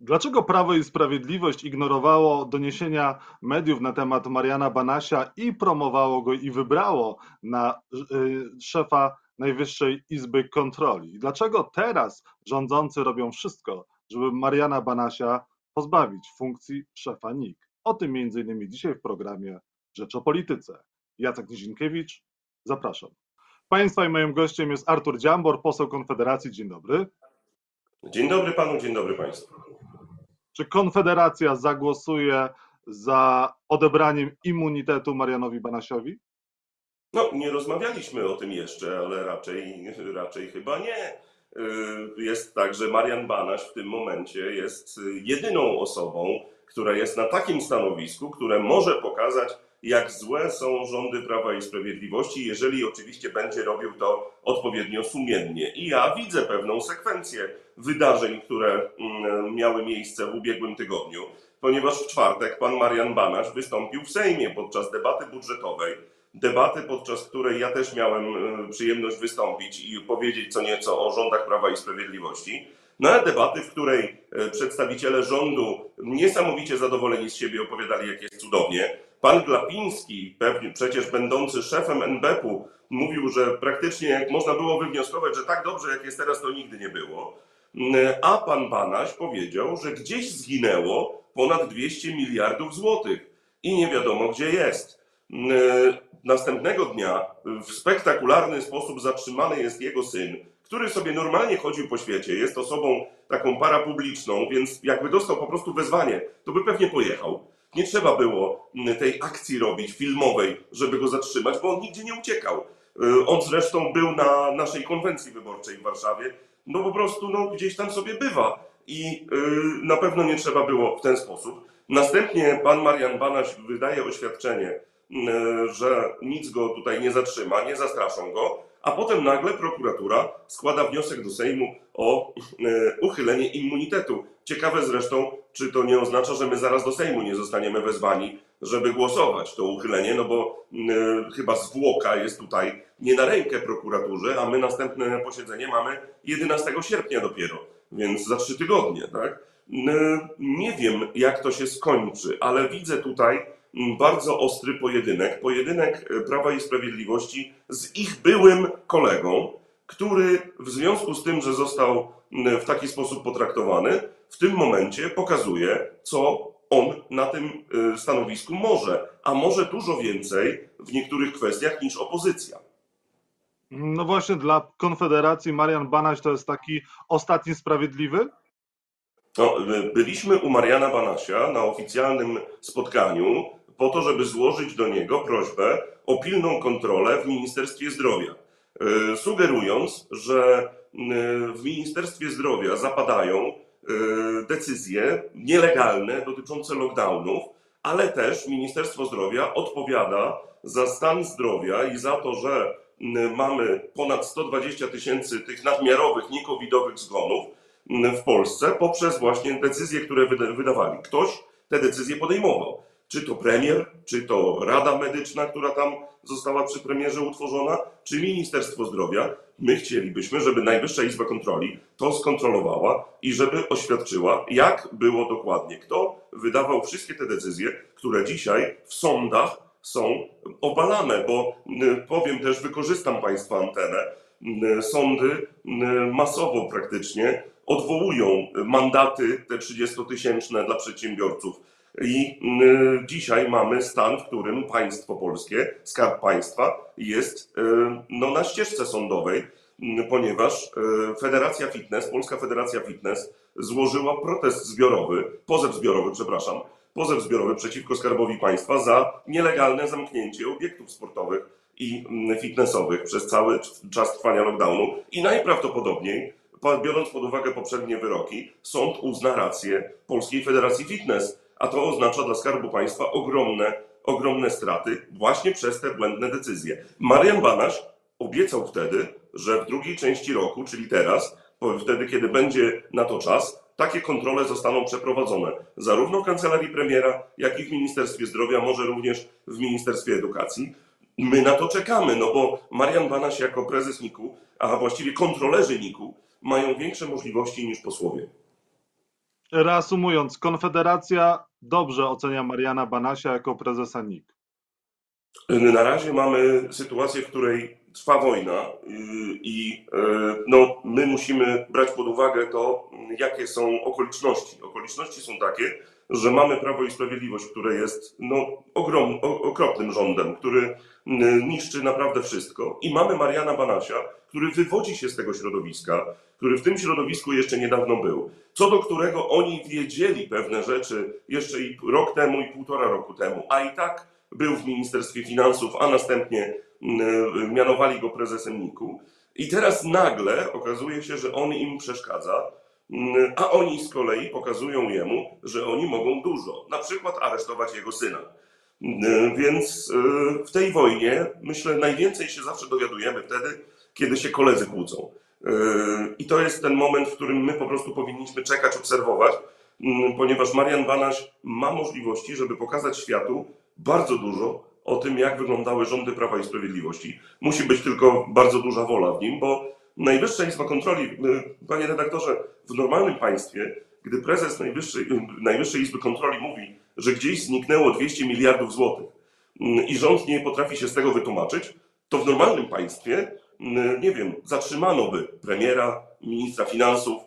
Dlaczego Prawo i Sprawiedliwość ignorowało doniesienia mediów na temat Mariana Banasia i promowało go i wybrało na y, szefa Najwyższej Izby Kontroli? Dlaczego teraz rządzący robią wszystko, żeby Mariana Banasia pozbawić funkcji szefa NIK? O tym innymi dzisiaj w programie Rzecz o Polityce. Jacek Nizinkiewicz, zapraszam. Państwa i moim gościem jest Artur Dziambor, poseł Konfederacji. Dzień dobry. Dzień dobry panu, dzień dobry państwu. Czy Konfederacja zagłosuje za odebraniem immunitetu Marianowi Banasiowi? No, nie rozmawialiśmy o tym jeszcze, ale raczej, raczej chyba nie. Y, Jest tak, że Marian Banaś w tym momencie jest jedyną osobą, która jest na takim stanowisku, które może pokazać, jak złe są rządy Prawa i Sprawiedliwości, jeżeli oczywiście będzie robił to odpowiednio sumiennie. I ja widzę pewną sekwencję wydarzeń, które mm, miały miejsce w ubiegłym tygodniu, ponieważ w czwartek pan Marian Banaś wystąpił w Sejmie podczas debaty budżetowej. Debaty, podczas której ja też miałem e, przyjemność wystąpić i powiedzieć co nieco o rządach Prawa i Sprawiedliwości. No ale debaty, w której e, przedstawiciele rządu niesamowicie zadowoleni z siebie opowiadali, jak jest cudownie. Pan Glapiński, pewnie przecież będący szefem NBP-u, mówił, że praktycznie jak można było wywnioskować, że tak dobrze jak jest teraz, to nigdy nie było. A pan Banaś powiedział, że gdzieś zginęło ponad 200 miliardów złotych i nie wiadomo gdzie jest. Następnego dnia w spektakularny sposób zatrzymany jest jego syn, który sobie normalnie chodził po świecie, jest osobą taką parapubliczną, więc jakby dostał po prostu wezwanie, to by pewnie pojechał. Nie trzeba było tej akcji robić filmowej, żeby go zatrzymać, bo on nigdzie nie uciekał. Y, On zresztą był na naszej konwencji wyborczej w Warszawie, no po prostu no, gdzieś tam sobie bywa i y, na pewno nie trzeba było w ten sposób. Następnie pan Marian Banaś wydaje oświadczenie, y, że nic go tutaj nie zatrzyma, nie zastraszą go, a potem nagle prokuratura składa wniosek do Sejmu o y, uchylenie immunitetu. Ciekawe zresztą, czy to nie oznacza, że my zaraz do Sejmu nie zostaniemy wezwani, żeby głosować to uchylenie, no bo y, chyba zwłoka jest tutaj nie na rękę prokuraturze, a my następne posiedzenie mamy 11 sierpnia dopiero, więc za trzy tygodnie, tak? Y, Nie wiem, jak to się skończy, ale widzę tutaj mm, bardzo ostry pojedynek. Pojedynek y, Prawa i Sprawiedliwości z ich byłym kolegą, który w związku z tym, że został mm, w taki sposób potraktowany, w tym momencie pokazuje, co on na tym y, stanowisku może, a może dużo więcej w niektórych kwestiach niż opozycja. No właśnie dla Konfederacji Marian Banaś to jest taki ostatni sprawiedliwy? No, y, byliśmy u Mariana Banasia na oficjalnym spotkaniu po to, żeby złożyć do niego prośbę o pilną kontrolę w Ministerstwie Zdrowia, y, sugerując, że w Ministerstwie Zdrowia zapadają decyzje nielegalne dotyczące lockdownów, ale też Ministerstwo Zdrowia odpowiada za stan zdrowia i za to, że y, mamy ponad 120 tysięcy tych nadmiarowych, niekowidowych zgonów y, w Polsce poprzez właśnie decyzje, które wyda- wydawali. Ktoś te decyzje podejmował. Czy to premier, czy to Rada Medyczna, która tam została przy premierze utworzona, czy Ministerstwo Zdrowia. My chcielibyśmy, żeby Najwyższa Izba Kontroli to skontrolowała i żeby oświadczyła, jak było dokładnie. Kto wydawał wszystkie te decyzje, które dzisiaj w sądach są obalane, bo powiem też, wykorzystam Państwa antenę. Sądy masowo praktycznie odwołują mandaty te 30-tysięczne dla przedsiębiorców. I y, dzisiaj mamy stan, w którym państwo polskie, skarb państwa jest y, no, na ścieżce sądowej, y, ponieważ Federacja Fitness, Polska Federacja Fitness złożyła protest zbiorowy, pozew zbiorowy, przepraszam, pozew zbiorowy przeciwko skarbowi państwa za nielegalne zamknięcie obiektów sportowych i fitnessowych przez cały czas trwania lockdownu. I najprawdopodobniej po- biorąc pod uwagę poprzednie wyroki, sąd uzna rację Polskiej Federacji Fitness, a to oznacza dla Skarbu Państwa ogromne, ogromne straty właśnie przez te błędne decyzje. Marian Banaś obiecał wtedy, że w drugiej części roku, czyli teraz, wtedy kiedy będzie na to czas, takie kontrole zostaną przeprowadzone zarówno w kancelarii premiera, jak i w Ministerstwie Zdrowia, może również w Ministerstwie Edukacji. My na to czekamy, no bo Marian Banaś jako prezes NIK-u, a właściwie kontrolerzy NIK-u, mają większe możliwości niż posłowie. Reasumując, Konfederacja dobrze ocenia Mariana Banasia jako prezesa NIK. Na razie mamy sytuację, w której trwa wojna y, i y, no, my musimy brać pod uwagę to, jakie są okoliczności. Okoliczności są takie, że mamy Prawo i Sprawiedliwość, które jest no, ogrom, okropnym rządem, który niszczy naprawdę wszystko. I mamy Mariana Banasia, który wywodzi się z tego środowiska, który w tym środowisku jeszcze niedawno był, co do którego oni wiedzieli pewne rzeczy jeszcze i rok temu, i półtora roku temu, a i tak był w Ministerstwie Finansów, a następnie mm, mianowali go prezesem NIK-u. I teraz nagle okazuje się, że on im przeszkadza, mm, a oni z kolei pokazują jemu, że oni mogą dużo, na przykład aresztować jego syna. Mm, więc y, w tej wojnie, myślę, najwięcej się zawsze dowiadujemy wtedy, kiedy się koledzy kłócą. I to jest ten moment, w którym my po prostu powinniśmy czekać, obserwować, ponieważ Marian Banaś ma możliwości, żeby pokazać światu, bardzo dużo o tym, jak wyglądały rządy Prawa i Sprawiedliwości. Musi być tylko bardzo duża wola w nim, bo Najwyższa Izba Kontroli, y, panie redaktorze, w normalnym państwie, gdy prezes Najwyższej, y, Najwyższej Izby Kontroli mówi, że gdzieś zniknęło 200 miliardów złotych y, i rząd nie potrafi się z tego wytłumaczyć, to w normalnym państwie, nie wiem, zatrzymano by premiera, ministra finansów,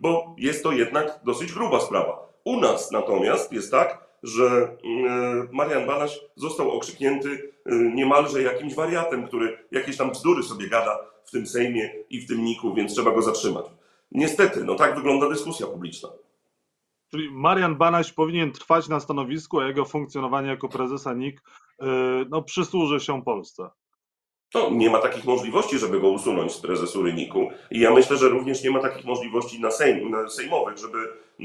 bo jest to jednak dosyć gruba sprawa. U nas natomiast jest tak, że mm, Marian Banaś został okrzyknięty y, niemalże jakimś wariatem, który jakieś tam bzdury sobie gada w tym Sejmie i w tym Niku, więc trzeba go zatrzymać. Niestety, no tak wygląda dyskusja publiczna. Czyli Marian Banaś powinien trwać na stanowisku, a jego funkcjonowanie jako prezesa NIK y, no, przysłuży się Polsce. No, nie ma takich możliwości, żeby go usunąć z prezesury NIK-u. I ja myślę, że również nie ma takich możliwości na, sejm, na sejmowych, żeby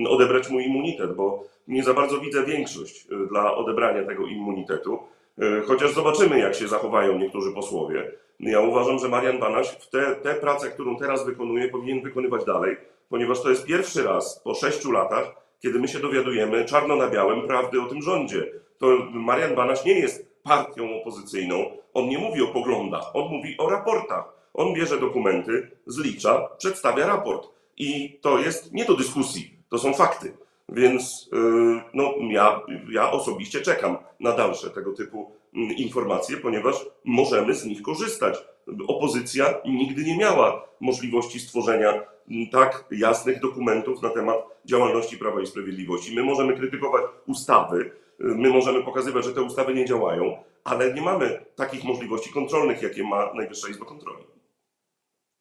odebrać mu immunitet, bo nie za bardzo widzę większość y, dla odebrania tego immunitetu. Y, chociaż zobaczymy, jak się zachowają niektórzy posłowie. Ja uważam, że Marian Banaś w tę te, pracę, którą teraz wykonuje, powinien wykonywać dalej, ponieważ to jest pierwszy raz po sześciu latach, kiedy my się dowiadujemy czarno na białym prawdy o tym rządzie. To Marian Banaś nie jest partią opozycyjną, on nie mówi o poglądach, on mówi o raportach. On bierze dokumenty, zlicza, przedstawia raport. I to jest nie do dyskusji, to są fakty. Więc y, no, ja, ja osobiście czekam na dalsze tego typu informacje, ponieważ możemy z nich korzystać. Opozycja nigdy nie miała możliwości stworzenia mm, tak jasnych dokumentów na temat działalności Prawa i Sprawiedliwości. My możemy krytykować ustawy, y, my możemy pokazywać, że te ustawy nie działają, ale nie mamy takich możliwości kontrolnych, jakie ma Najwyższa Izba Kontroli.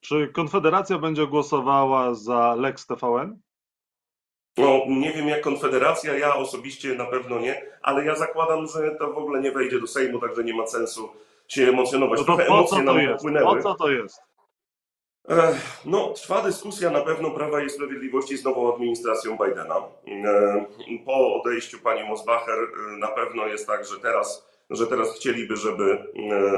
Czy Konfederacja będzie głosowała za Lex TVN? No, nie wiem jak Konfederacja, ja osobiście na pewno nie, ale ja zakładam, że to w ogóle nie wejdzie do Sejmu, także nie ma sensu się emocjonować. No to Trochę po co to jest? Popłynęły. Po co to jest? No, trwa dyskusja na pewno Prawa i Sprawiedliwości z nową administracją Bidena. Po odejściu pani Mosbacher na pewno jest tak, że teraz, że teraz chcieliby, żeby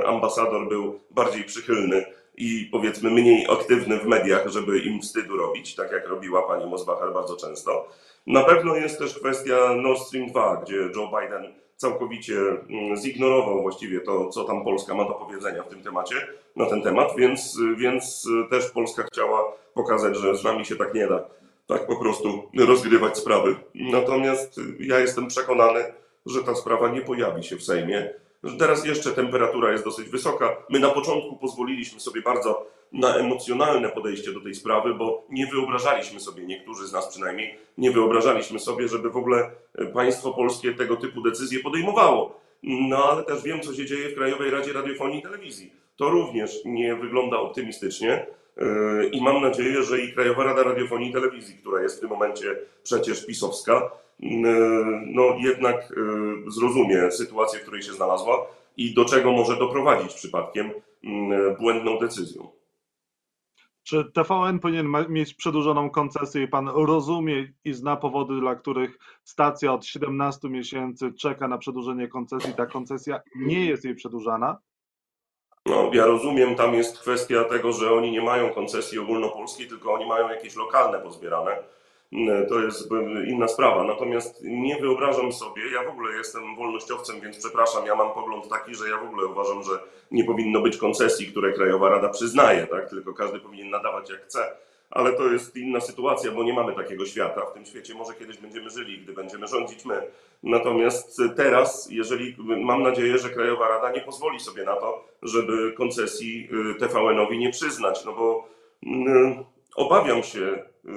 ambasador był bardziej przychylny i powiedzmy mniej aktywny w mediach, żeby im wstydu robić, tak jak robiła pani Mosbacher bardzo często. Na pewno jest też kwestia Nord Stream 2, gdzie Joe Biden całkowicie mm, zignorował właściwie to, co tam Polska ma do powiedzenia w tym temacie, na ten temat, więc, więc też Polska chciała pokazać, że z nami się tak nie da, tak po prostu rozgrywać sprawy. Natomiast ja jestem przekonany, że ta sprawa nie pojawi się w Sejmie Teraz jeszcze temperatura jest dosyć wysoka. My na początku pozwoliliśmy sobie bardzo na emocjonalne podejście do tej sprawy, bo nie wyobrażaliśmy sobie, niektórzy z nas przynajmniej, nie wyobrażaliśmy sobie, żeby w ogóle państwo polskie tego typu decyzje podejmowało. No ale też wiem, co się dzieje w Krajowej Radzie Radiofonii i Telewizji. To również nie wygląda optymistycznie. Yy, I mam nadzieję, że i Krajowa Rada Radiofonii i Telewizji, która jest w tym momencie przecież pisowska, no jednak y, zrozumie sytuację, w której się znalazła i do czego może doprowadzić przypadkiem błędną decyzją. Czy TVN powinien mieć przedłużoną koncesję i pan rozumie i zna powody, dla których stacja od 17 miesięcy czeka na przedłużenie koncesji, ta koncesja nie jest jej przedłużana? No, ja rozumiem, tam jest kwestia tego, że oni nie mają koncesji ogólnopolskiej, tylko oni mają jakieś lokalne pozbierane E, to jest inna sprawa. Natomiast nie wyobrażam sobie, ja w ogóle jestem wolnościowcem, więc przepraszam, ja mam pogląd taki, że ja w ogóle uważam, że nie powinno być koncesji, które Krajowa Rada przyznaje, tak? tylko każdy powinien nadawać jak chce. ale to jest inna sytuacja, bo nie mamy takiego świata. W tym świecie może kiedyś będziemy żyli, gdy będziemy rządzić my. Natomiast teraz, jeżeli mam nadzieję, że Krajowa Rada nie pozwoli sobie na to, żeby koncesji y, TVN-owi nie przyznać, no bo mm, obawiam się y,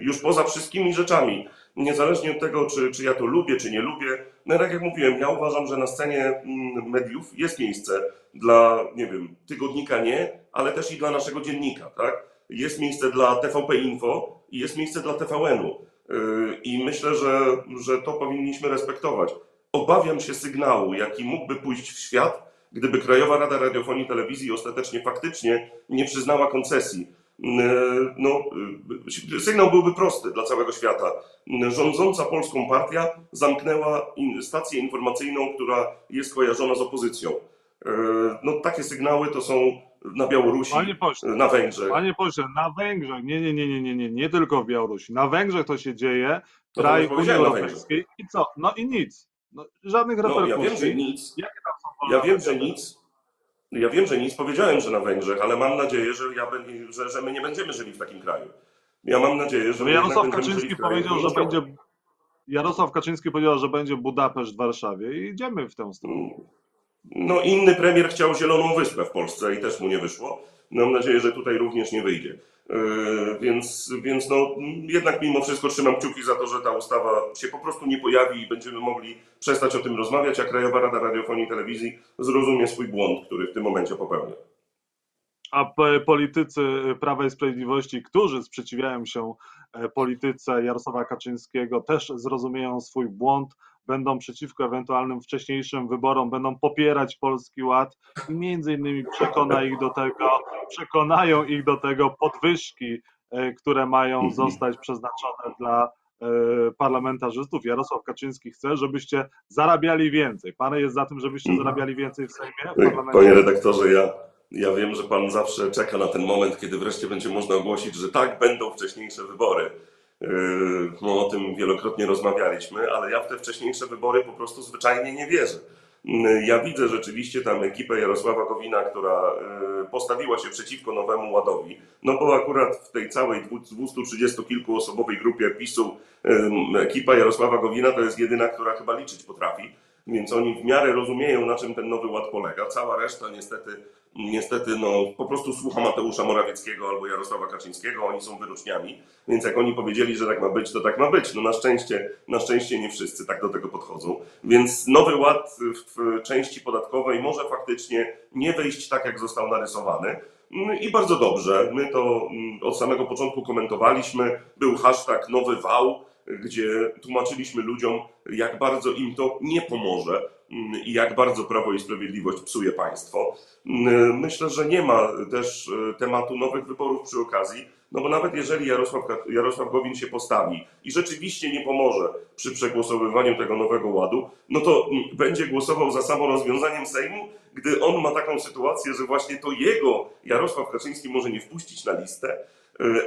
już poza wszystkimi rzeczami, niezależnie od tego, czy, czy ja to lubię, czy nie lubię. No tak jak mówiłem, ja uważam, że na scenie mm, mediów jest miejsce dla, nie wiem, tygodnika nie, ale też i dla naszego dziennika, tak? Jest miejsce dla TVP Info i jest miejsce dla TVN-u. Y, I myślę, że, że to powinniśmy respektować. Obawiam się sygnału, jaki mógłby pójść w świat, gdyby Krajowa Rada Radiofonii i Telewizji ostatecznie faktycznie nie przyznała koncesji. Y, no, y, sygnał byłby prosty dla całego świata. Rządząca polską partia zamknęła stację informacyjną, która jest kojarzona z opozycją. No, takie sygnały to są na Białorusi, pośle, na Węgrzech. Panie pośle, na Węgrzech, nie, nie, nie, nie, nie, nie, nie tylko w Białorusi. Na Węgrzech to się dzieje, No kraj już Unii Europejskiej i co? No i nic. No, żadnych No, ja reperkusji. wiem, że nic. Ja wiem, że nic. Ja wiem, że nic. Powiedziałem, że na Węgrzech, ale mam nadzieję, że, ja, ben- że, że my nie będziemy żyli w takim kraju. Ja mam nadzieję, że No Jarosław Kaczyński powiedział, że będzie. Jarosław Kaczyński powiedział, że będzie Budapeszt w Warszawie i idziemy w tę stronę. No inny premier chciał Zieloną Wyspę w Polsce i też mu nie wyszło. Mam nadzieję, że tutaj również nie wyjdzie. Yy, Więc, więc no, jednak mimo wszystko trzymam kciuki za to, że ta ustawa się po prostu nie pojawi i będziemy mogli przestać o tym rozmawiać, a Krajowa Rada Radiofonii i Telewizji zrozumie swój błąd, który w tym momencie popełnia. A politycy Prawa i Sprawiedliwości, którzy sprzeciwiają się e, polityce Jarosława Kaczyńskiego, też zrozumieją swój błąd, będą przeciwko ewentualnym wcześniejszym wyborom, będą popierać Polski Ład i między innymi przekona ich do tego, przekonają ich do tego podwyżki, e, które mają Mhm. zostać przeznaczone dla e, parlamentarzystów. Jarosław Kaczyński chce, żebyście zarabiali więcej. Pan jest za tym, żebyście Mhm. zarabiali więcej w Sejmie, w? Panie redaktorze, ja, ja wiem, że pan zawsze czeka na ten moment, kiedy wreszcie będzie można ogłosić, że tak, będą wcześniejsze wybory. Yy, No, o tym wielokrotnie rozmawialiśmy, ale ja w te wcześniejsze wybory po prostu zwyczajnie nie wierzę. Yy, Ja widzę rzeczywiście tam ekipę Jarosława Gowina, która yy, postawiła się przeciwko nowemu ładowi, no bo akurat w tej całej 230 kilku osobowej grupie PiSu ekipa Jarosława Gowina to jest jedyna, która chyba liczyć potrafi. Więc oni w miarę rozumieją, na czym ten nowy ład polega. Cała reszta niestety, niestety no, po prostu słucha Mateusza Morawieckiego albo Jarosława Kaczyńskiego, oni są wyroczniami. Więc jak oni powiedzieli, że tak ma być, to tak ma być. No na szczęście, na szczęście nie wszyscy tak do tego podchodzą. Więc nowy ład w części podatkowej może faktycznie nie wejść tak, jak został narysowany. Mm, I bardzo dobrze. My to mm, od samego początku komentowaliśmy. Był hashtag nowy wał, gdzie tłumaczyliśmy ludziom, jak bardzo im to nie pomoże mm, i jak bardzo Prawo i Sprawiedliwość psuje państwo. Mm, Myślę, że nie ma też e, tematu nowych wyborów przy okazji, no bo nawet jeżeli Jarosław, Jarosław Gowin się postawi i rzeczywiście nie pomoże przy przegłosowywaniu tego nowego ładu, no to mm, będzie głosował za samo rozwiązaniem Sejmu, gdy on ma taką sytuację, że właśnie to jego Jarosław Kaczyński może nie wpuścić na listę,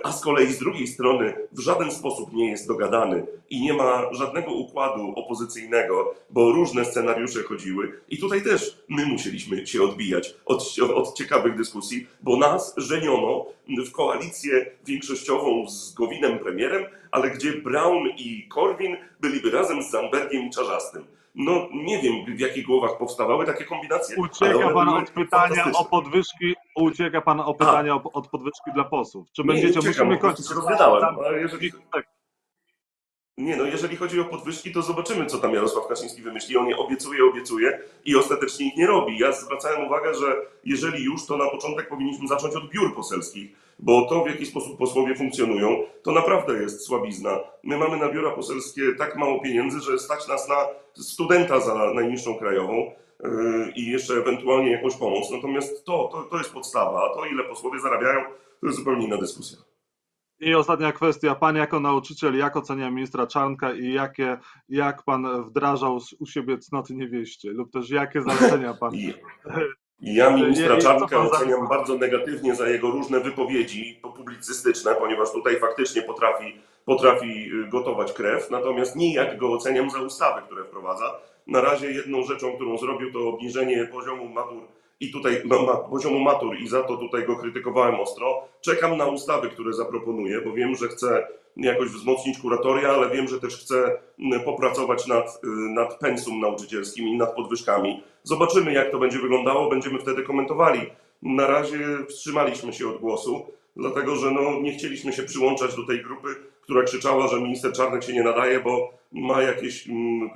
a z kolei z drugiej strony w żaden sposób nie jest dogadany i nie ma żadnego układu opozycyjnego, bo różne scenariusze chodziły i tutaj też my musieliśmy się odbijać od, od ciekawych dyskusji, bo nas żeniono w koalicję większościową z Gowinem premierem, ale gdzie Brown i Korwin byliby razem z Zandbergiem i Czarzastym. No nie wiem, w jakich głowach powstawały takie kombinacje. Ucieka pan od pytania o podwyżki, ucieka pan o pytania od podwyżki dla posłów. Czy Nie, będziecie, uciekam, musimy kończyć. się rozgadałem, jeżeli- tak, Nie, no jeżeli chodzi o podwyżki, to zobaczymy, co tam Jarosław Kaczyński wymyśli. On je obiecuje, obiecuje i ostatecznie ich nie robi. Ja zwracałem uwagę, że jeżeli już, to na początek powinniśmy zacząć od biur poselskich, bo to, w jaki sposób posłowie funkcjonują, to naprawdę jest słabizna. My mamy na biura poselskie tak mało pieniędzy, że stać nas na studenta za najniższą krajową yy, i jeszcze ewentualnie jakąś pomoc. Natomiast to, to, to jest podstawa, a to, ile posłowie zarabiają, to jest zupełnie inna dyskusja. I ostatnia kwestia. Pan jako nauczyciel, jak ocenia ministra Czarnka i jakie, jak pan wdrażał u siebie cnoty niewieście? Lub też jakie zalecenia pan? Ja ministra Czarnka oceniam bardzo negatywnie za jego różne wypowiedzi publicystyczne, ponieważ tutaj faktycznie potrafi, potrafi y, gotować krew, natomiast nijak go oceniam za ustawy, które wprowadza. Na razie jedną rzeczą, którą zrobił, to obniżenie poziomu matur i tutaj ma, poziomu matur i za to tutaj go krytykowałem ostro. Czekam na ustawy, które zaproponuję, bo wiem, że chcę jakoś wzmocnić kuratoria, ale wiem, że też chcę popracować nad, y, nad pensum nauczycielskim i nad podwyżkami. Zobaczymy, jak to będzie wyglądało, będziemy wtedy komentowali. Na razie wstrzymaliśmy się od głosu, dlatego że no, nie chcieliśmy się przyłączać do tej grupy, która krzyczała, że minister Czarnek się nie nadaje, bo ma jakieś mm,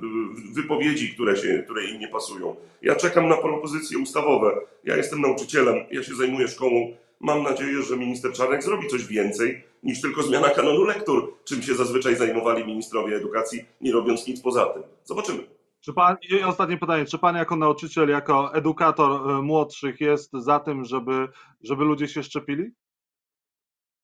wypowiedzi, które, się, które im nie pasują. Ja czekam na propozycje ustawowe. Ja jestem nauczycielem, ja się zajmuję szkołą. Mam nadzieję, że minister Czarnek zrobi coś więcej niż tylko zmiana kanonu lektur, czym się zazwyczaj zajmowali ministrowie edukacji, nie robiąc nic poza tym. Zobaczymy. Czy pan, i ostatnie pytanie, czy pan jako nauczyciel, jako edukator e, młodszych jest za tym, żeby, żeby ludzie się szczepili?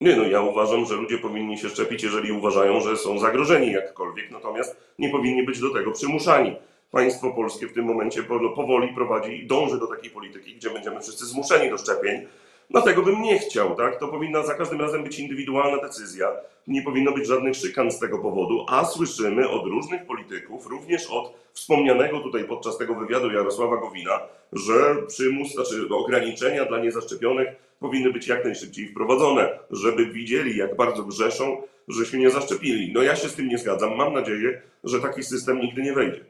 Nie, no ja uważam, że ludzie powinni się szczepić, jeżeli uważają, że są zagrożeni jakkolwiek, natomiast nie powinni być do tego przymuszani. Państwo polskie w tym momencie po- powoli prowadzi i dąży do takiej polityki, gdzie będziemy wszyscy zmuszeni do szczepień. Dlatego bym nie chciał, tak? To powinna za każdym razem być indywidualna decyzja. Nie powinno być żadnych szykan z tego powodu, a słyszymy od różnych polityków, również od wspomnianego tutaj podczas tego wywiadu Jarosława Gowina, że przymus, znaczy ograniczenia dla niezaszczepionych powinny być jak najszybciej wprowadzone, żeby widzieli, jak bardzo grzeszą, że się nie zaszczepili. No ja się z tym nie zgadzam. Mam nadzieję, że taki system nigdy nie wejdzie.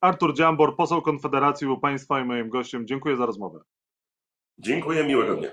Artur Dziambor, poseł Konfederacji, był państwa i moim gościem. Dziękuję za rozmowę. Dziękuję, miłego dnia.